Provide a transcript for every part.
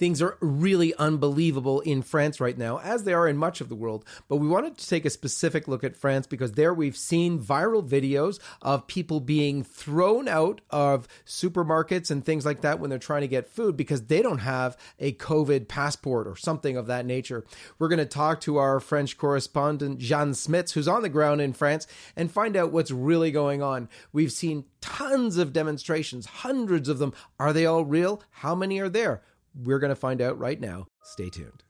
Things are really unbelievable in France right now, as they are in much of the world. But we wanted to take a specific look at France because there we've seen viral videos of people being thrown out of supermarkets and things like that when they're trying to get food because they don't have a COVID passport or something of that nature. We're going to talk to our French correspondent, Jeanne Smits, who's on the ground in France, and find out what's really going on. We've seen tons of demonstrations, hundreds of them. Are they all real? How many are there? We're going to find out right now. Stay tuned.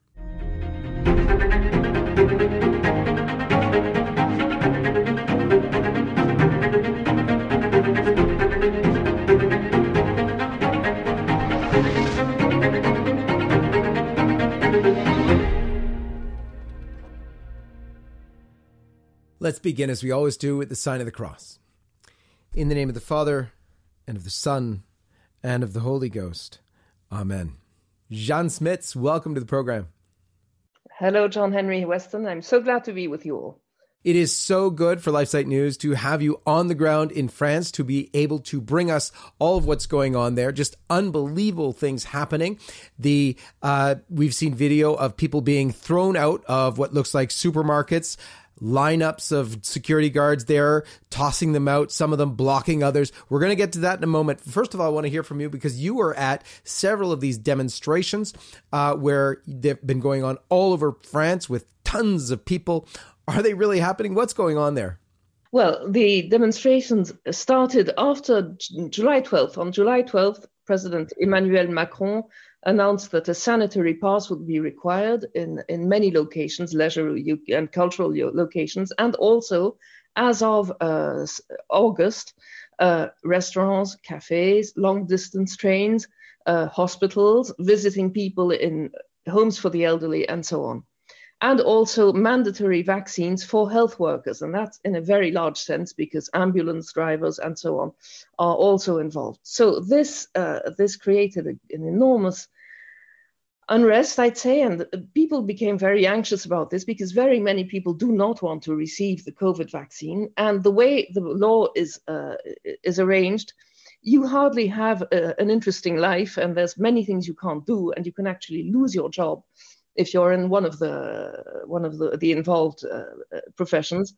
Let's begin as we always do with the sign of the cross. In the name of the Father, and of the Son, and of the Holy Ghost. Amen. Jeanne Smits, welcome to the program. Hello, John Henry Weston. I'm so glad to be with you all. It is so good for LifeSite News to have you on the ground in France to be able to bring us all of what's going on there. Just unbelievable things happening. The uh, we've seen video of people being thrown out of what looks like supermarkets lineups of security guards there, tossing them out, some of them blocking others. We're going to get to that in a moment. First of all, I want to hear from you because you were at several of these demonstrations uh, where they've been going on all over France with tons of people. Are they really happening? What's going on there? Well, the demonstrations started after July 12th. On July 12th, President Emmanuel Macron announced that a sanitary pass would be required in, in many locations, leisure and cultural locations, and also as of uh, August, uh, restaurants, cafes, long distance trains, uh, hospitals, visiting people in homes for the elderly, and so on. And also mandatory vaccines for health workers. And that's in a very large sense because ambulance drivers and so on are also involved. So this, uh, this created a, an enormous unrest, I'd say, and people became very anxious about this because very many people do not want to receive the COVID vaccine. And the way the law is uh, is arranged, you hardly have a, an interesting life, and there's many things you can't do, and you can actually lose your job if you're in one of the one of the, the involved uh, uh professions.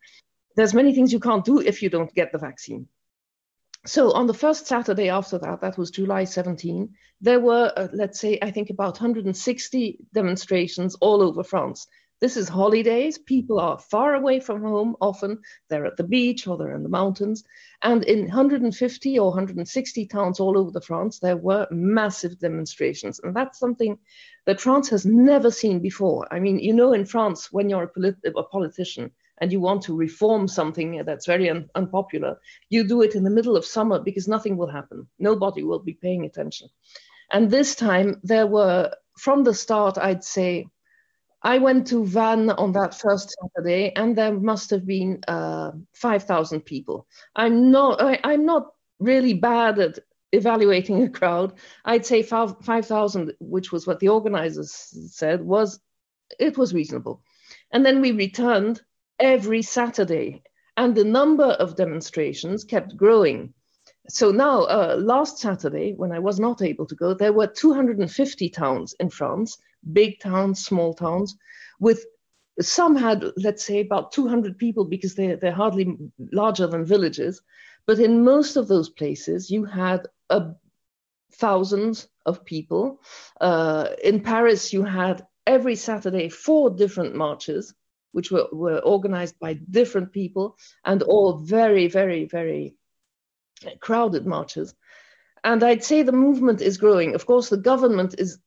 There's many things you can't do if you don't get the vaccine. So on the first Saturday after that, that was July 17, there were, uh, let's say, I think about 160 demonstrations all over France. This is holidays. People are far away from home. Often they're at the beach or they're in the mountains. And in 150 or 160 towns all over the France, there were massive demonstrations. And that's something that France has never seen before. I mean, you know, in France, when you're a, polit- a politician, and you want to reform something that's very un- unpopular, you do it in the middle of summer because nothing will happen. Nobody will be paying attention. And this time, there were, from the start, I'd say, I went to Vannes on that first Saturday, and there must have been uh, 5,000 people. I'm not, I, I'm not really bad at evaluating a crowd. I'd say 5,000, which was what the organizers said, was it was reasonable. And then we returned every Saturday, and the number of demonstrations kept growing. So now, uh, last Saturday, when I was not able to go, there were 250 towns in France, big towns, small towns, with some had, let's say, about 200 people because they, they're hardly larger than villages. But in most of those places, you had a thousands of people. Uh, in Paris, you had every Saturday four different marches which were, were organized by different people and all very, very, very crowded marches. And I'd say the movement is growing. Of course, the government is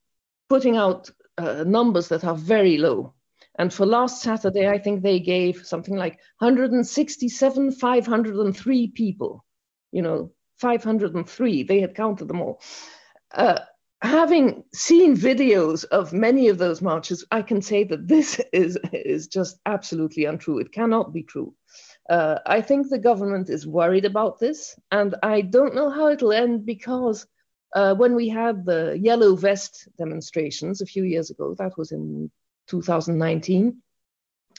putting out uh, numbers that are very low. And for last Saturday, I think they gave something like 167, 503 people. You know, 503, they had counted them all. Uh, having seen videos of many of those marches, I can say that this is, is just absolutely untrue. It cannot be true. Uh, I think the government is worried about this, and I don't know how it'll end because uh, when we had the yellow vest demonstrations a few years ago, that was in 2019,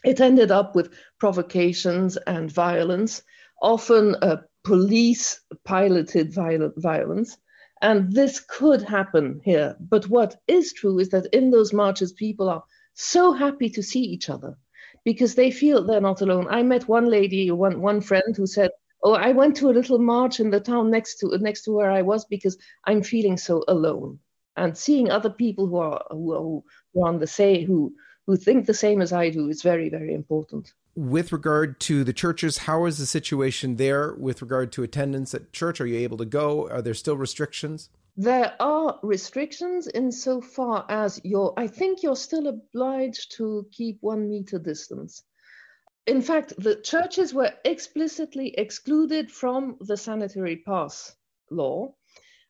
it ended up with provocations and violence, often uh, police piloted violence And this could happen here. But what is true is that in those marches, people are so happy to see each other because they feel they're not alone. I met one lady, one, one friend who said, Oh, I went to a little march in the town next to next to where I was because I'm feeling so alone. And seeing other people who are who are, on the same who who think the same as I do is very, very important. With regard to the churches, how is the situation there with regard to attendance at church? Are you able to go? Are there still restrictions? There are restrictions insofar as you're, I think you're still obliged to keep one meter distance. In fact, the churches were explicitly excluded from the sanitary pass law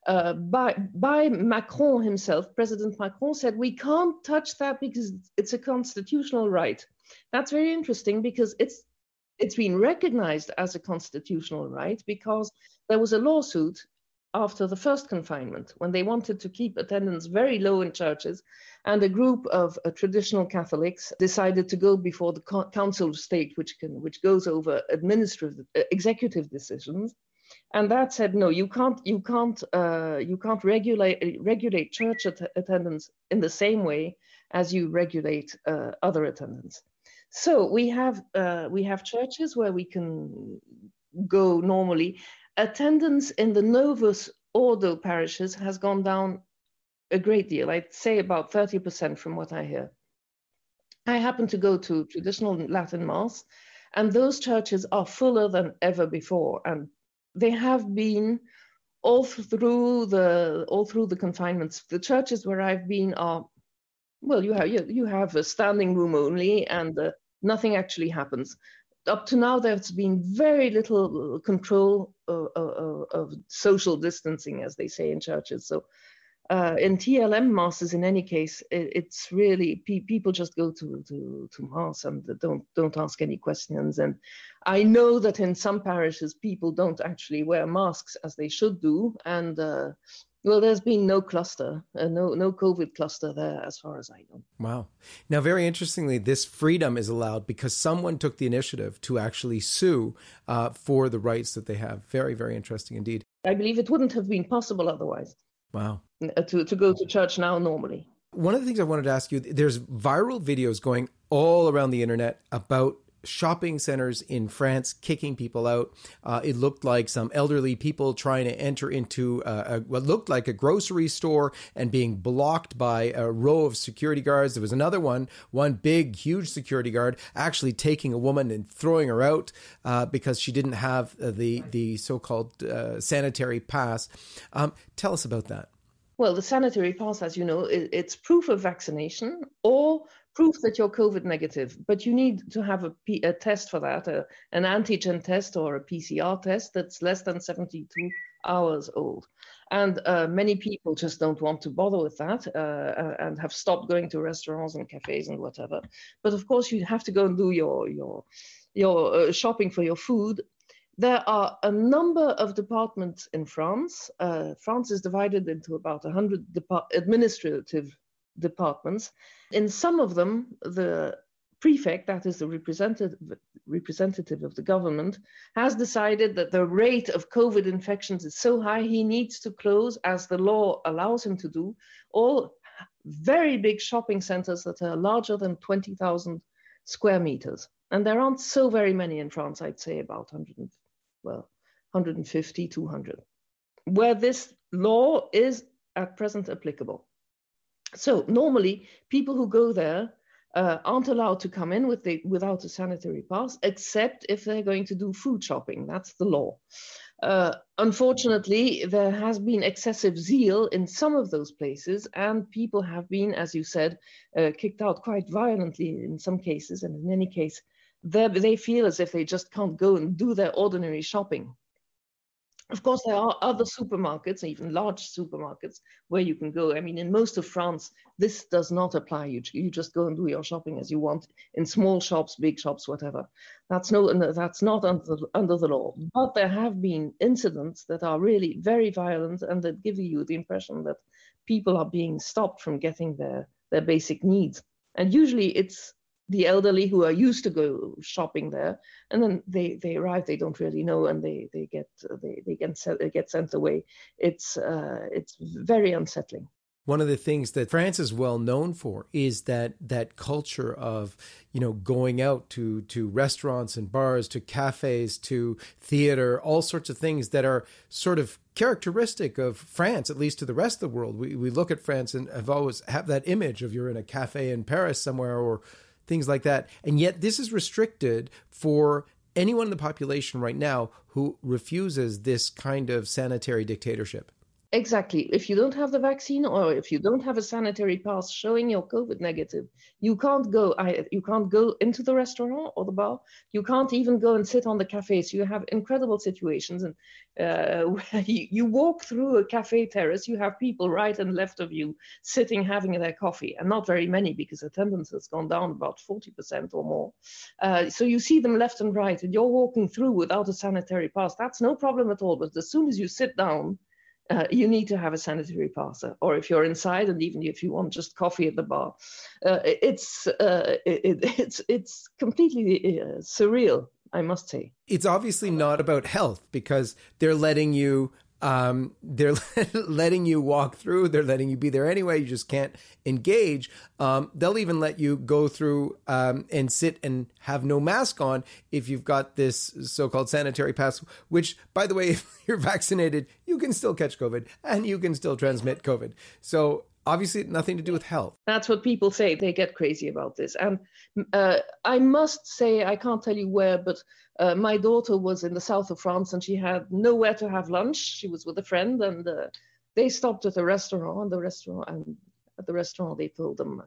uh, by, by Macron himself, President Macron said, we can't touch that because it's a constitutional right. That's very interesting because it's it's been recognized as a constitutional right because there was a lawsuit after the first confinement when they wanted to keep attendance very low in churches and a group of uh, traditional catholics decided to go before the council of state which can which goes over administrative uh, executive decisions. And that said no you can't you can't uh, you can't regulate regulate church at- attendance in the same way as you regulate uh, other attendance so we have uh, we have churches where we can go normally. Attendance in the novus ordo parishes has gone down a great deal. I'd say about 30% from what i hear. I happen to go to traditional latin mass and those churches are fuller than ever before and they have been all through the all through the confinements. The churches where I've been are well, you have you, you have a standing room only, and uh, nothing actually happens. Up to now, there's been very little control of, of, of social distancing, as they say in churches. So uh, in TLM masses, in any case, it, it's really pe- people just go to, to to mass and don't don't ask any questions. And I know that in some parishes, people don't actually wear masks as they should do. And uh, well, there's been no cluster, uh, no no COVID cluster there, as far as I know. Wow. Now, very interestingly, this freedom is allowed because someone took the initiative to actually sue uh, for the rights that they have. Very, very interesting indeed. I believe it wouldn't have been possible otherwise. Wow. Uh, to, to go to church now normally. One of the things I wanted to ask you there's viral videos going all around the internet about shopping centers in France kicking people out. Uh, it looked like some elderly people trying to enter into a, a, what looked like a grocery store and being blocked by a row of security guards. There was another one, one big, huge security guard, actually taking a woman and throwing her out uh, because she didn't have uh, the the so-called uh, sanitary pass. Um, tell us about that. Well, the sanitary pass, as you know, it's proof of vaccination or proof that you're COVID negative, but you need to have a, P- a test for that, a, an antigen test or a PCR test that's less than 72 hours old. And uh, many people just don't want to bother with that uh, uh, and have stopped going to restaurants and cafes and whatever. But of course, you have to go and do your your your uh, shopping for your food. There are a number of departments in France. Uh, France is divided into about 100 administrative departments. In some of them, the prefect, that is the representative, representative of the government, has decided that the rate of COVID infections is so high he needs to close, as the law allows him to do, all very big shopping centers that are larger than 20,000 square meters. And there aren't so very many in France, I'd say about 100, well, 150, 200, where this law is at present applicable. So normally, people who go there uh, aren't allowed to come in with the, without a sanitary pass, except if they're going to do food shopping. That's the law. Uh, unfortunately, there has been excessive zeal in some of those places, and people have been, as you said, uh, kicked out quite violently in some cases. And in any case, they feel as if they just can't go and do their ordinary shopping. Of course, there are other supermarkets, even large supermarkets, where you can go. I mean, in most of France, this does not apply. You, you just go and do your shopping as you want in small shops, big shops, whatever. That's no, that's not under under the law. But there have been incidents that are really very violent and that give you the impression that people are being stopped from getting their their basic needs. And usually, it's the elderly who are used to go shopping there, and then they, they arrive, they don't really know, and they they get they they get sent, get sent away. It's uh, it's very unsettling one of the things that France is well known for is that that culture of you know going out to to restaurants and bars to cafes to theater all sorts of things that are sort of characteristic of France at least to the rest of the world we we look at France and have always have that image of you're in a cafe in Paris somewhere or things like that. And yet this is restricted for anyone in the population right now who refuses this kind of sanitary dictatorship Exactly. If you don't have the vaccine or if you don't have a sanitary pass showing you're COVID negative, you can't go. You can't go into the restaurant or the bar. You can't even go and sit on the cafe. So you have incredible situations, and uh, you, you walk through a cafe terrace. You have people right and left of you sitting having their coffee, and not very many because attendance has gone down about forty percent or more. Uh, so you see them left and right, and you're walking through without a sanitary pass. That's no problem at all. But as soon as you sit down uh, you need to have a sanitary pass, or if you're inside, and even if you want just coffee at the bar, uh, it's uh, it, it's it's completely uh, surreal. I must say, it's obviously not about health because they're letting you um, they're letting you walk through. They're letting you be there anyway. You just can't engage. Um, they'll even let you go through um, and sit and have no mask on if you've got this so-called sanitary pass. Which, by the way, if you're vaccinated, you can still catch COVID and you can still transmit COVID. So obviously nothing to do with health. That's what people say. They get crazy about this. And uh, I must say, I can't tell you where, but uh, my daughter was in the south of France and she had nowhere to have lunch. She was with a friend and uh, they stopped at a restaurant. And the restaurant and at the restaurant they told them,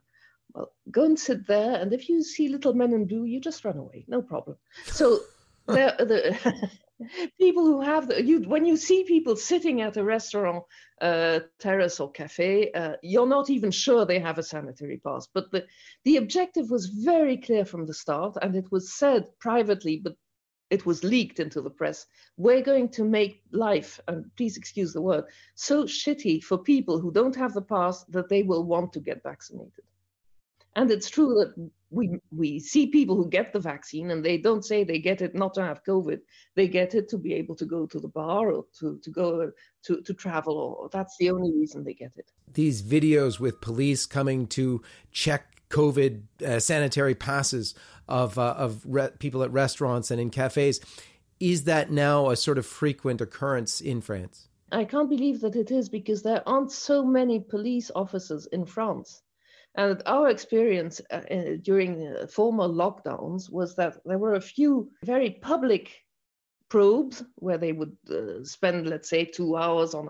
"Well, go and sit there, and if you see little men in blue, you just run away, no problem." So there, the people who have the, you when you see people sitting at a restaurant uh, terrace or cafe uh, you're not even sure they have a sanitary pass. But the the objective was very clear from the start and it was said privately but it was leaked into the press. We're going to make life and please excuse the word so shitty for people who don't have the pass that they will want to get vaccinated. And it's true that we we see people who get the vaccine and they don't say they get it not to have COVID. They get it to be able to go to the bar or to, to go to, to travel or that's the only reason they get it. These videos with police coming to check COVID uh, sanitary passes of uh, of re- people at restaurants and in cafes, is that now a sort of frequent occurrence in France? I can't believe that it is because there aren't so many police officers in France. And our experience uh, uh, during the former lockdowns was that there were a few very public probes where they would uh, spend, let's say, two hours on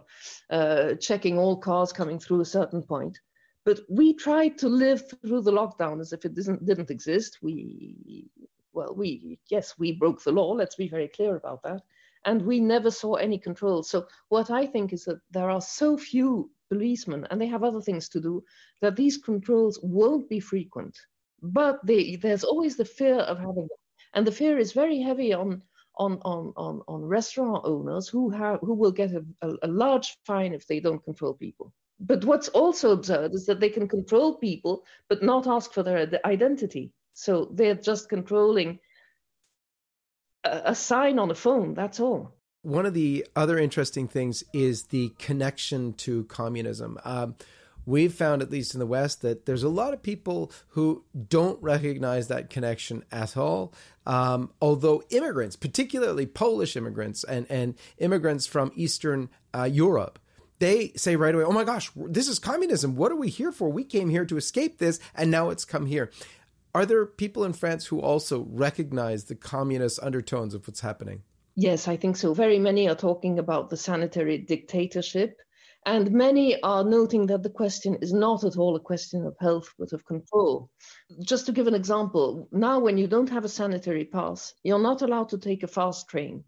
uh, checking all cars coming through a certain point. But we tried to live through the lockdown as if it didn't, didn't exist. We, well, we, yes, we broke the law. Let's be very clear about that. And we never saw any control. So, what I think is that there are so few policemen and they have other things to do that these controls won't be frequent. But they, there's always the fear of having them. And the fear is very heavy on on on on, on restaurant owners who have who will get a, a, a large fine if they don't control people. But what's also absurd is that they can control people but not ask for their identity. So they're just controlling a, a sign on a phone that's all one of the other interesting things is the connection to communism. Um, we've found, at least in the West, that there's a lot of people who don't recognize that connection at all. Um, although immigrants, particularly Polish immigrants and, and immigrants from Eastern uh, Europe, they say right away, oh my gosh, this is communism. What are we here for? We came here to escape this, and now it's come here. Are there people in France who also recognize the communist undertones of what's happening? Yes, I think so. Very many are talking about the sanitary dictatorship. And many are noting that the question is not at all a question of health, but of control. Just to give an example, now when you don't have a sanitary pass, you're not allowed to take a fast train,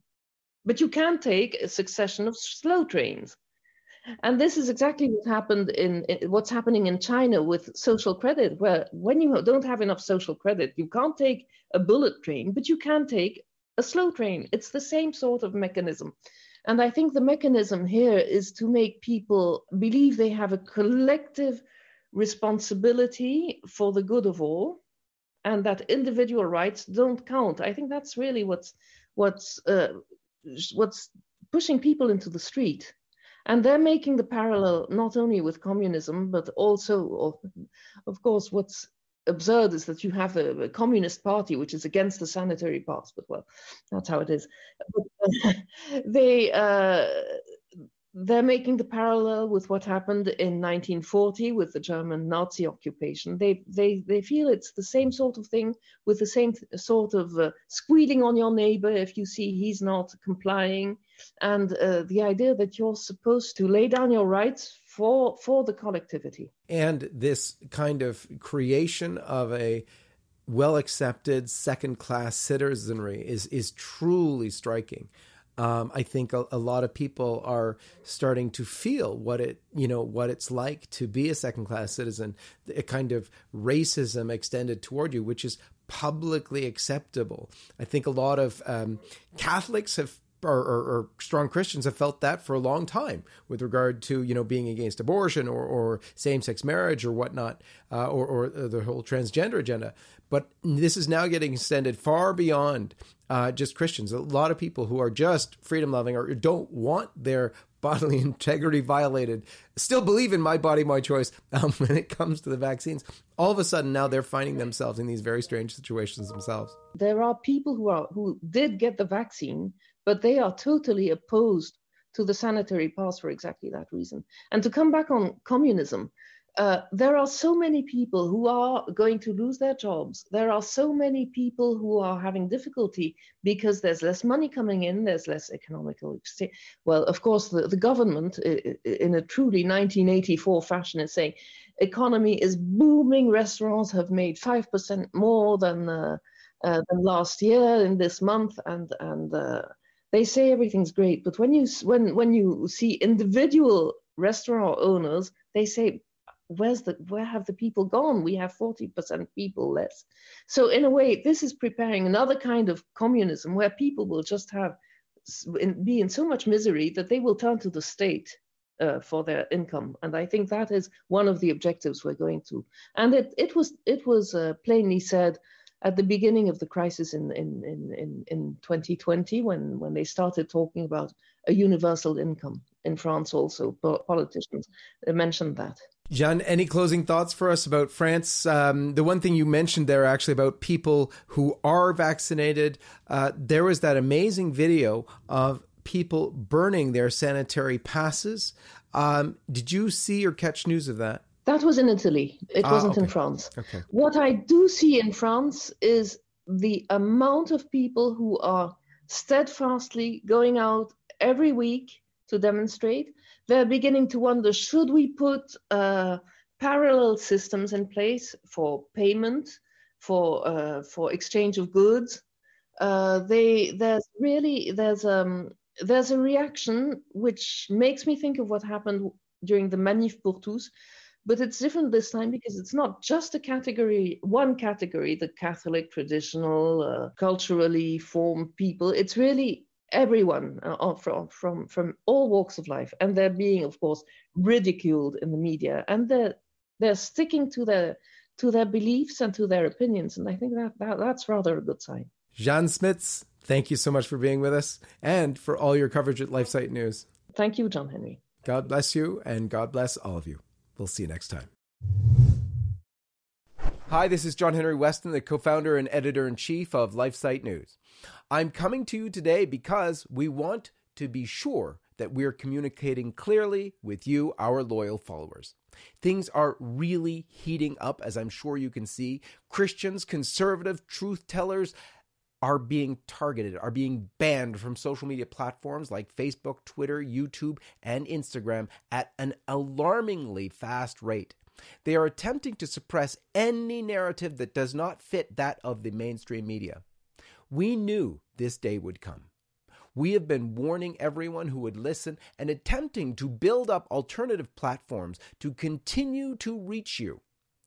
but you can take a succession of slow trains. And this is exactly what happened in, in, what's happening in China with social credit, where when you don't have enough social credit, you can't take a bullet train, but you can take a slow train. It's the same sort of mechanism. And I think the mechanism here is to make people believe they have a collective responsibility for the good of all. and that individual rights don't count. I think that's really what's what's uh, what's pushing people into the street. And they're making the parallel not only with communism, but also, of course, what's absurd is that you have a, a, communist party which is against the sanitary pass, but well, that's how it is. But, uh, they uh, they're making the parallel with what happened in 1940 with the German Nazi occupation. They they they feel it's the same sort of thing with the same sort of uh, squealing on your neighbor if you see he's not complying, and uh, the idea that you're supposed to lay down your rights for for the collectivity. And this kind of creation of a well accepted second class citizenry is is truly striking um, I think a, a, lot of people are starting to feel what it you know what it's like to be a second class citizen, a kind of racism extended toward you, which is publicly acceptable. I think a lot of um, Catholics have or, or, or, strong Christians have felt that for a long time with regard to you know being against abortion or, or same sex marriage or whatnot, uh, or, or the whole transgender agenda. But this is now getting extended far beyond uh, just Christians. A lot of people who are just freedom loving or don't want their bodily integrity violated still believe in my body, my choice um, when it comes to the vaccines. All of a sudden, now they're finding themselves in these very strange situations themselves. There are people who are who did get the vaccine but they are totally opposed to the sanitary pass for exactly that reason. And to come back on communism, uh, there are so many people who are going to lose their jobs. There are so many people who are having difficulty because there's less money coming in, there's less economical. Well, of course, the, the government, in a truly 1984 fashion, is saying economy is booming. Restaurants have made 5% more than, uh, uh, than last year in this month, and, and uh, they say everything's great, but when you when when you see individual restaurant owners, they say, "Where's the where have the people gone? We have forty percent people less." So in a way, this is preparing another kind of communism where people will just have be in so much misery that they will turn to the state uh, for their income, and I think that is one of the objectives we're going to. And it it was it was uh, plainly said at the beginning of the crisis in, in, in, in, 2020 when, when they started talking about a universal income in France also politicians mentioned that Jeanne, any closing thoughts for us about France? Um, the one thing you mentioned there, actually, about people who are vaccinated, uh, there was that amazing video of people burning their sanitary passes. Um, did you see or catch news of that? That was in Italy. It ah, wasn't okay. in France. Okay. What I do see in France is the amount of people who are steadfastly going out every week to demonstrate. They're beginning to wonder should we put uh, parallel systems in place for payment, for uh, for exchange of goods? Uh, they there's really there's um there's a reaction which makes me think of what happened during the Manif pour tous, but it's different this time because it's not just a category, one category, the Catholic, traditional, uh, culturally formed people. It's really everyone uh, from, from, from all walks of life. And they're being, of course, ridiculed in the media. And they're, they're sticking to their, to their beliefs and to their opinions. And I think that, that that's rather a good sign. Jeanne Smits, thank you so much for being with us and for all your coverage at LifeSite News. Thank you, John Henry. God bless you, and God bless all of you. We'll see you next time. Hi, this is John Henry Weston, the co founder and editor in chief of LifeSite News. I'm coming to you today because we want to be sure that we're communicating clearly with you, our loyal followers. Things are really heating up, as I'm sure you can see. Christians, conservative, truth tellers, are being targeted, are being banned from social media platforms like Facebook, Twitter, YouTube, and Instagram at an alarmingly fast rate. They are attempting to suppress any narrative that does not fit that of the mainstream media. We knew this day would come. We have been warning everyone who would listen and attempting to build up alternative platforms to continue to reach you.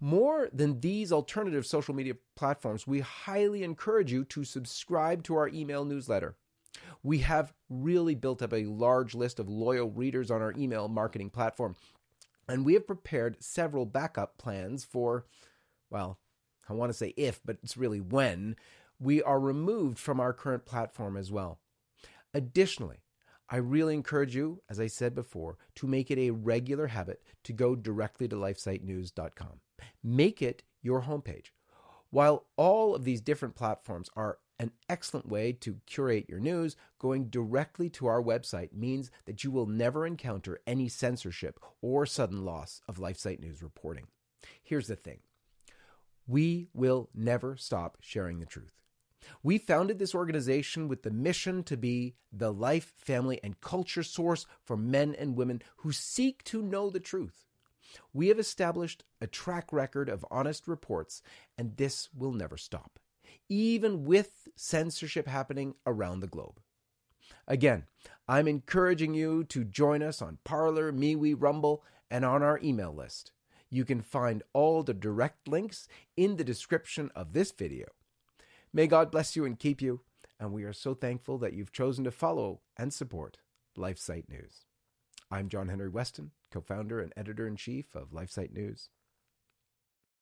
More than these alternative social media platforms, we highly encourage you to subscribe to our email newsletter. We have really built up a large list of loyal readers on our email marketing platform, and we have prepared several backup plans for, well, I want to say if, but it's really when we are removed from our current platform as well. Additionally, I really encourage you, as I said before, to make it a regular habit to go directly to lifesitenews.com. Make it your homepage. While all of these different platforms are an excellent way to curate your news, going directly to our website means that you will never encounter any censorship or sudden loss of LifeSite News reporting. Here's the thing we will never stop sharing the truth. We founded this organization with the mission to be the life, family, and culture source for men and women who seek to know the truth. We have established a track record of honest reports, and this will never stop, even with censorship happening around the globe. Again, I'm encouraging you to join us on Parler, MeWe, Rumble, and on our email list. You can find all the direct links in the description of this video. May God bless you and keep you, and we are so thankful that you've chosen to follow and support LifeSite News. I'm John Henry Weston, co founder and editor in chief of LifeSite News.